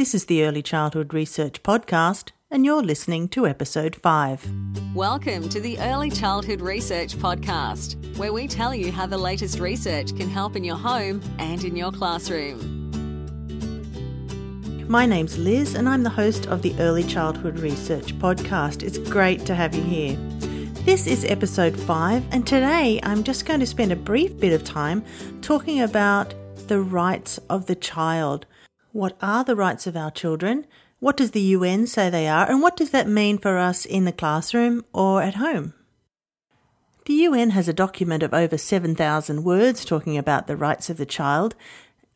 This is the Early Childhood Research Podcast, and you're listening to episode 5. Welcome to the Early Childhood Research Podcast, where we tell you how the latest research can help in your home and in your classroom. My name's Liz, and I'm the host of the Early Childhood Research Podcast. It's great to have you here. This is episode 5, and today I'm just going to spend a brief bit of time talking about the rights of the child. What are the rights of our children? What does the UN say they are? And what does that mean for us in the classroom or at home? The UN has a document of over 7,000 words talking about the rights of the child.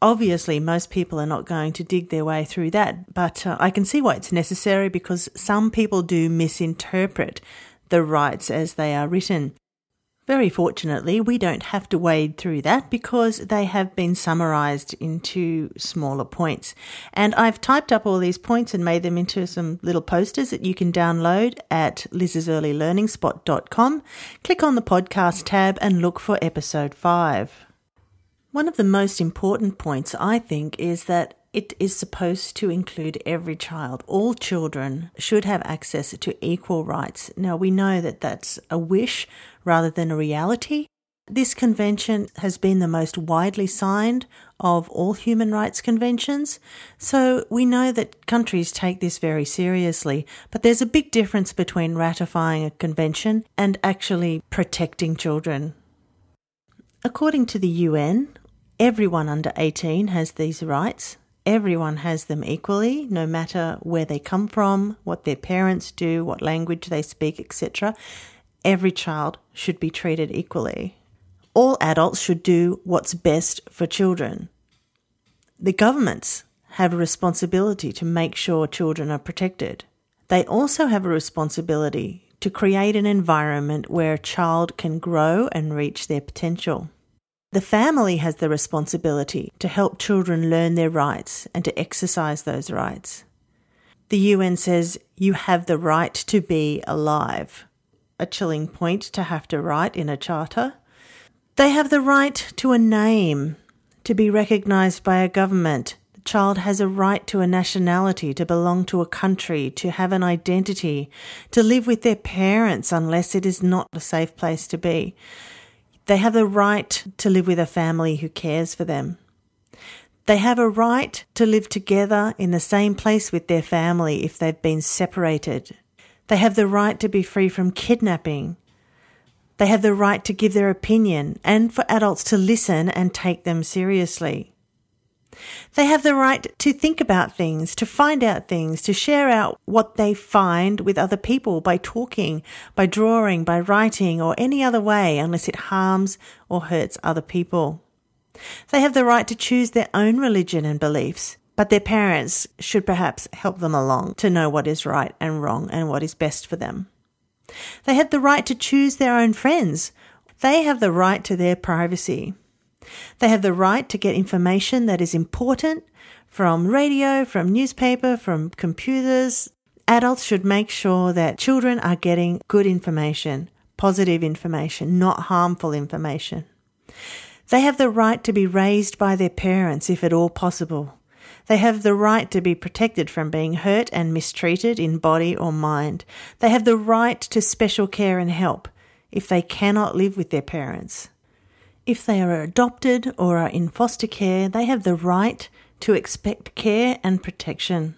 Obviously, most people are not going to dig their way through that, but uh, I can see why it's necessary because some people do misinterpret the rights as they are written. Very fortunately, we don't have to wade through that because they have been summarized into smaller points. And I've typed up all these points and made them into some little posters that you can download at liz's.earlylearningspot.com. Click on the podcast tab and look for episode 5. One of the most important points, I think, is that it is supposed to include every child. All children should have access to equal rights. Now, we know that that's a wish rather than a reality. This convention has been the most widely signed of all human rights conventions, so we know that countries take this very seriously. But there's a big difference between ratifying a convention and actually protecting children. According to the UN, everyone under 18 has these rights. Everyone has them equally, no matter where they come from, what their parents do, what language they speak, etc. Every child should be treated equally. All adults should do what's best for children. The governments have a responsibility to make sure children are protected. They also have a responsibility to create an environment where a child can grow and reach their potential. The family has the responsibility to help children learn their rights and to exercise those rights. The UN says you have the right to be alive. A chilling point to have to write in a charter. They have the right to a name, to be recognised by a government. The child has a right to a nationality, to belong to a country, to have an identity, to live with their parents unless it is not a safe place to be. They have the right to live with a family who cares for them. They have a right to live together in the same place with their family if they've been separated. They have the right to be free from kidnapping. They have the right to give their opinion and for adults to listen and take them seriously. They have the right to think about things, to find out things, to share out what they find with other people by talking, by drawing, by writing, or any other way, unless it harms or hurts other people. They have the right to choose their own religion and beliefs, but their parents should perhaps help them along to know what is right and wrong and what is best for them. They have the right to choose their own friends. They have the right to their privacy. They have the right to get information that is important from radio, from newspaper, from computers. Adults should make sure that children are getting good information, positive information, not harmful information. They have the right to be raised by their parents if at all possible. They have the right to be protected from being hurt and mistreated in body or mind. They have the right to special care and help if they cannot live with their parents. If they are adopted or are in foster care, they have the right to expect care and protection.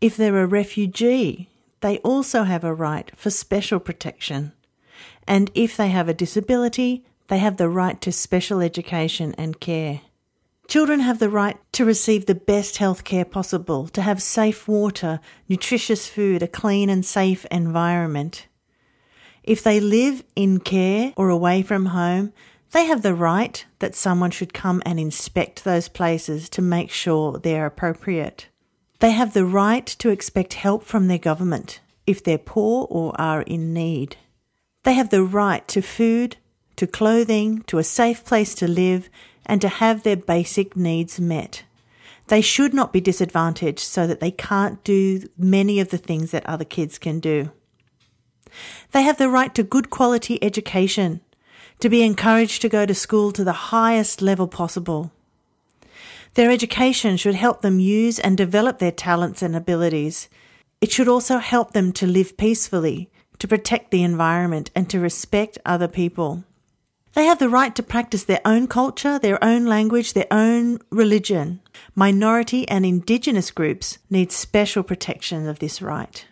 If they're a refugee, they also have a right for special protection. And if they have a disability, they have the right to special education and care. Children have the right to receive the best health care possible, to have safe water, nutritious food, a clean and safe environment. If they live in care or away from home, they have the right that someone should come and inspect those places to make sure they're appropriate. They have the right to expect help from their government if they're poor or are in need. They have the right to food, to clothing, to a safe place to live, and to have their basic needs met. They should not be disadvantaged so that they can't do many of the things that other kids can do. They have the right to good quality education to be encouraged to go to school to the highest level possible. Their education should help them use and develop their talents and abilities. It should also help them to live peacefully, to protect the environment, and to respect other people. They have the right to practice their own culture, their own language, their own religion. Minority and Indigenous groups need special protection of this right.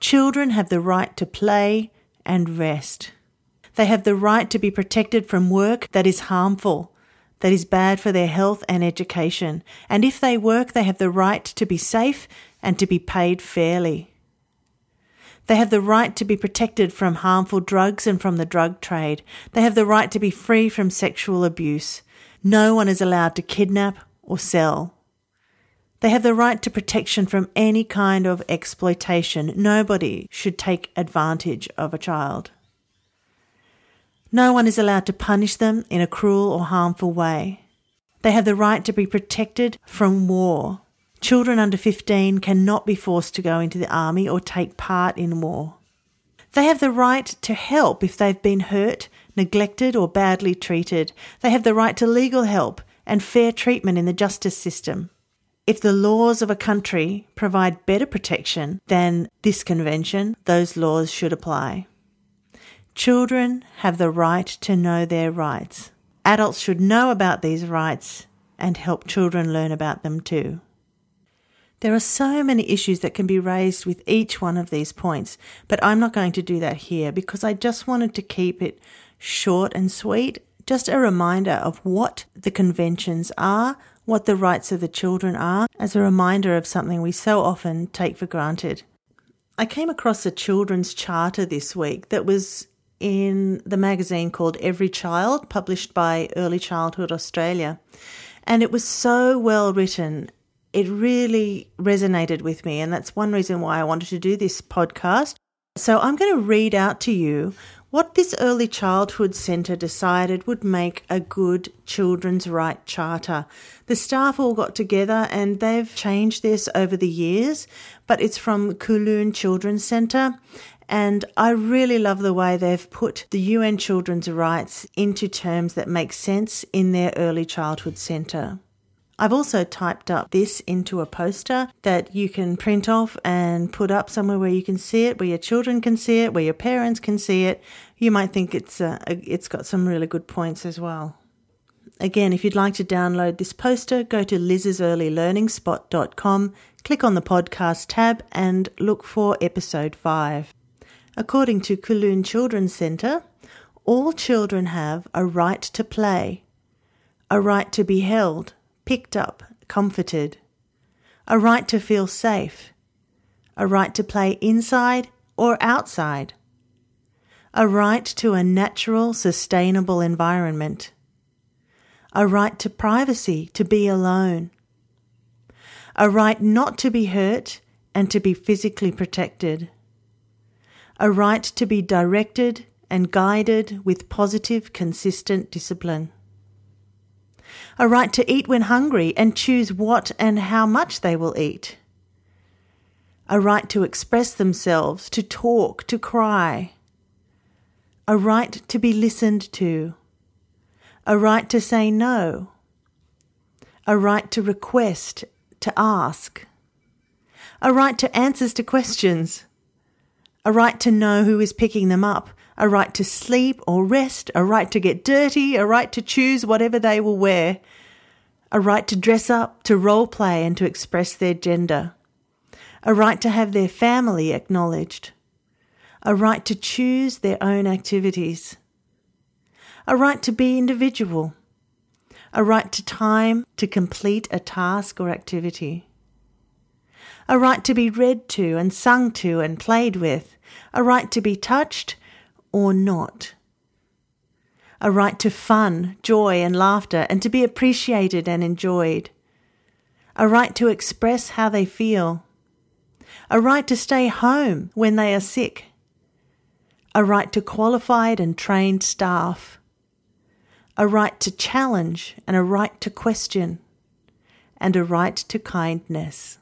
Children have the right to play and rest. They have the right to be protected from work that is harmful, that is bad for their health and education. And if they work, they have the right to be safe and to be paid fairly. They have the right to be protected from harmful drugs and from the drug trade. They have the right to be free from sexual abuse. No one is allowed to kidnap or sell. They have the right to protection from any kind of exploitation. Nobody should take advantage of a child. No one is allowed to punish them in a cruel or harmful way. They have the right to be protected from war. Children under 15 cannot be forced to go into the army or take part in war. They have the right to help if they've been hurt, neglected, or badly treated. They have the right to legal help and fair treatment in the justice system. If the laws of a country provide better protection than this convention, those laws should apply. Children have the right to know their rights. Adults should know about these rights and help children learn about them too. There are so many issues that can be raised with each one of these points, but I'm not going to do that here because I just wanted to keep it short and sweet. Just a reminder of what the conventions are, what the rights of the children are, as a reminder of something we so often take for granted. I came across a children's charter this week that was in the magazine called Every Child, published by Early Childhood Australia. And it was so well written. It really resonated with me. And that's one reason why I wanted to do this podcast. So I'm going to read out to you what this early childhood centre decided would make a good children's right charter. The staff all got together and they've changed this over the years, but it's from Kowloon Children's Centre and I really love the way they've put the UN children's rights into terms that make sense in their early childhood centre. I've also typed up this into a poster that you can print off and put up somewhere where you can see it, where your children can see it, where your parents can see it. You might think it's uh, it's got some really good points as well. Again, if you'd like to download this poster, go to liz's click on the podcast tab, and look for episode 5. According to Kowloon Children's Centre, all children have a right to play, a right to be held, picked up, comforted, a right to feel safe, a right to play inside or outside, a right to a natural, sustainable environment, a right to privacy, to be alone, a right not to be hurt and to be physically protected a right to be directed and guided with positive, consistent discipline. A right to eat when hungry and choose what and how much they will eat. A right to express themselves, to talk, to cry. A right to be listened to. A right to say no. A right to request, to ask. A right to answers to questions a right to know who is picking them up, a right to sleep or rest, a right to get dirty, a right to choose whatever they will wear, a right to dress up, to role play and to express their gender, a right to have their family acknowledged, a right to choose their own activities, a right to be individual, a right to time to complete a task or activity a right to be read to and sung to and played with, a right to be touched or not, a right to fun, joy, and laughter, and to be appreciated and enjoyed, a right to express how they feel, a right to stay home when they are sick, a right to qualified and trained staff, a right to challenge and a right to question, and a right to kindness.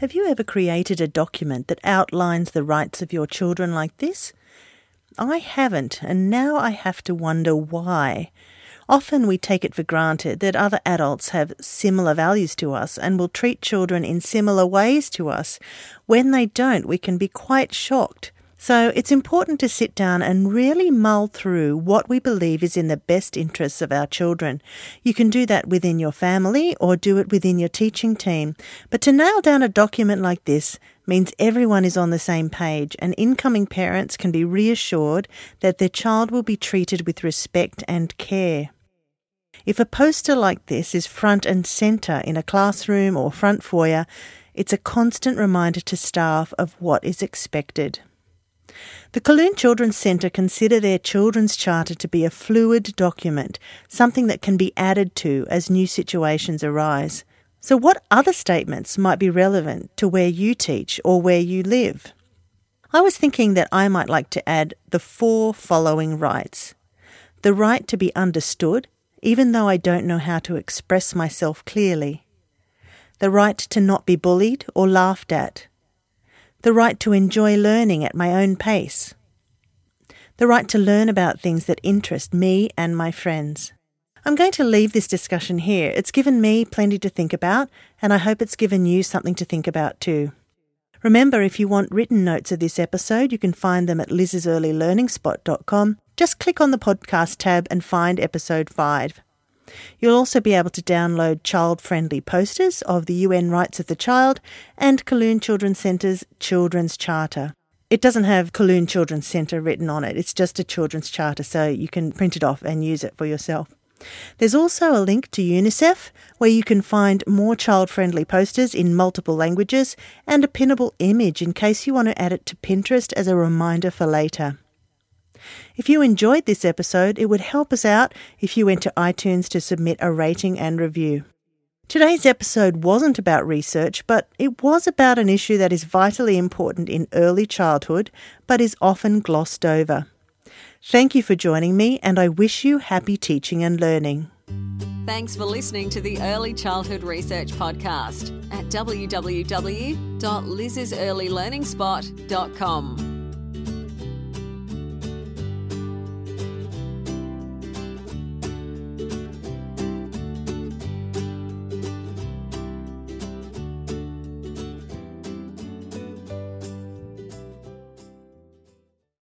Have you ever created a document that outlines the rights of your children like this? I haven't, and now I have to wonder why. Often we take it for granted that other adults have similar values to us and will treat children in similar ways to us. When they don't, we can be quite shocked. So it's important to sit down and really mull through what we believe is in the best interests of our children. You can do that within your family or do it within your teaching team. But to nail down a document like this means everyone is on the same page and incoming parents can be reassured that their child will be treated with respect and care. If a poster like this is front and centre in a classroom or front foyer, it's a constant reminder to staff of what is expected. The Kowloon Children's Centre consider their Children's Charter to be a fluid document, something that can be added to as new situations arise. So, what other statements might be relevant to where you teach or where you live? I was thinking that I might like to add the four following rights the right to be understood even though I don't know how to express myself clearly. The right to not be bullied or laughed at. The right to enjoy learning at my own pace. The right to learn about things that interest me and my friends. I'm going to leave this discussion here. It's given me plenty to think about, and I hope it's given you something to think about too. Remember, if you want written notes of this episode, you can find them at liz's.earlylearningspot.com just click on the podcast tab and find episode 5. You'll also be able to download child friendly posters of the UN Rights of the Child and Kowloon Children's Centre's Children's Charter. It doesn't have Kowloon Children's Centre written on it, it's just a children's charter, so you can print it off and use it for yourself. There's also a link to UNICEF where you can find more child friendly posters in multiple languages and a pinnable image in case you want to add it to Pinterest as a reminder for later. If you enjoyed this episode, it would help us out if you went to iTunes to submit a rating and review. Today's episode wasn't about research, but it was about an issue that is vitally important in early childhood, but is often glossed over. Thank you for joining me, and I wish you happy teaching and learning. Thanks for listening to the Early Childhood Research Podcast at www.liz's.earlylearningspot.com.